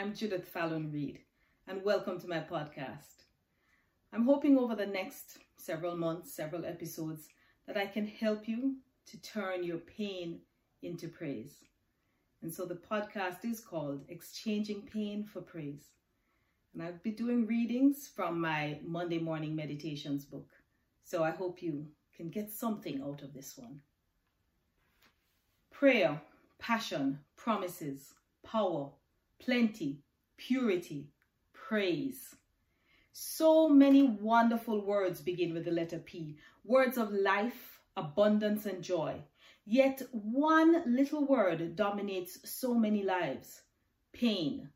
I'm Judith Fallon Reed, and welcome to my podcast. I'm hoping over the next several months, several episodes, that I can help you to turn your pain into praise. And so the podcast is called Exchanging Pain for Praise. And I'll be doing readings from my Monday morning meditations book. So I hope you can get something out of this one. Prayer, passion, promises, power, plenty, purity, praise. So many wonderful words begin with the letter P. Words of life, abundance, and joy. Yet one little word dominates so many lives pain.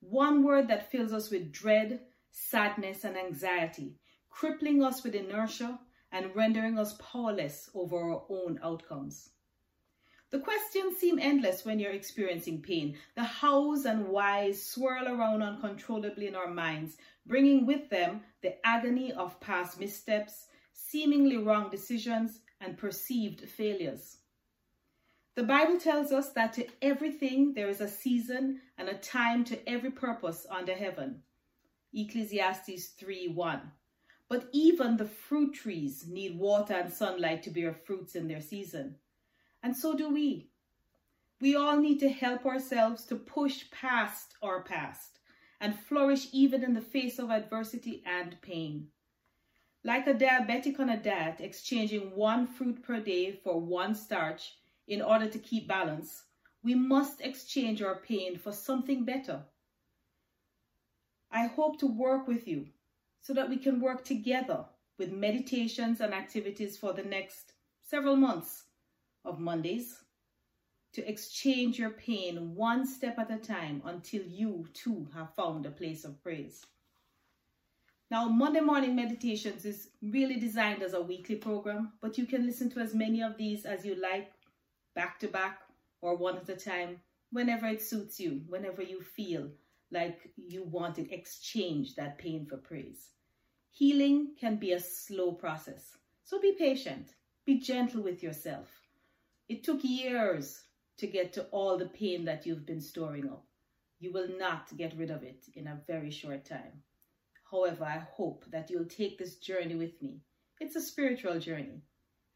One word that fills us with dread, sadness, and anxiety, crippling us with inertia and rendering us powerless over our own outcomes. The questions seem endless when you're experiencing pain. The hows and whys swirl around uncontrollably in our minds, bringing with them the agony of past missteps, seemingly wrong decisions, and perceived failures. The Bible tells us that to everything there is a season and a time to every purpose under heaven. Ecclesiastes 3 1. But even the fruit trees need water and sunlight to bear fruits in their season. And so do we. We all need to help ourselves to push past our past and flourish even in the face of adversity and pain. Like a diabetic on a diet, exchanging one fruit per day for one starch in order to keep balance, we must exchange our pain for something better. I hope to work with you so that we can work together with meditations and activities for the next several months of Mondays to exchange your pain one step at a time until you too have found a place of praise. Now, Monday morning meditations is really designed as a weekly program, but you can listen to as many of these as you like, back to back or one at a time, whenever it suits you, whenever you feel like you want to exchange that pain for praise. Healing can be a slow process, so be patient, be gentle with yourself. It took years to get to all the pain that you've been storing up. You will not get rid of it in a very short time. However, I hope that you'll take this journey with me. It's a spiritual journey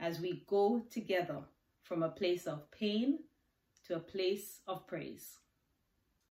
as we go together from a place of pain to a place of praise.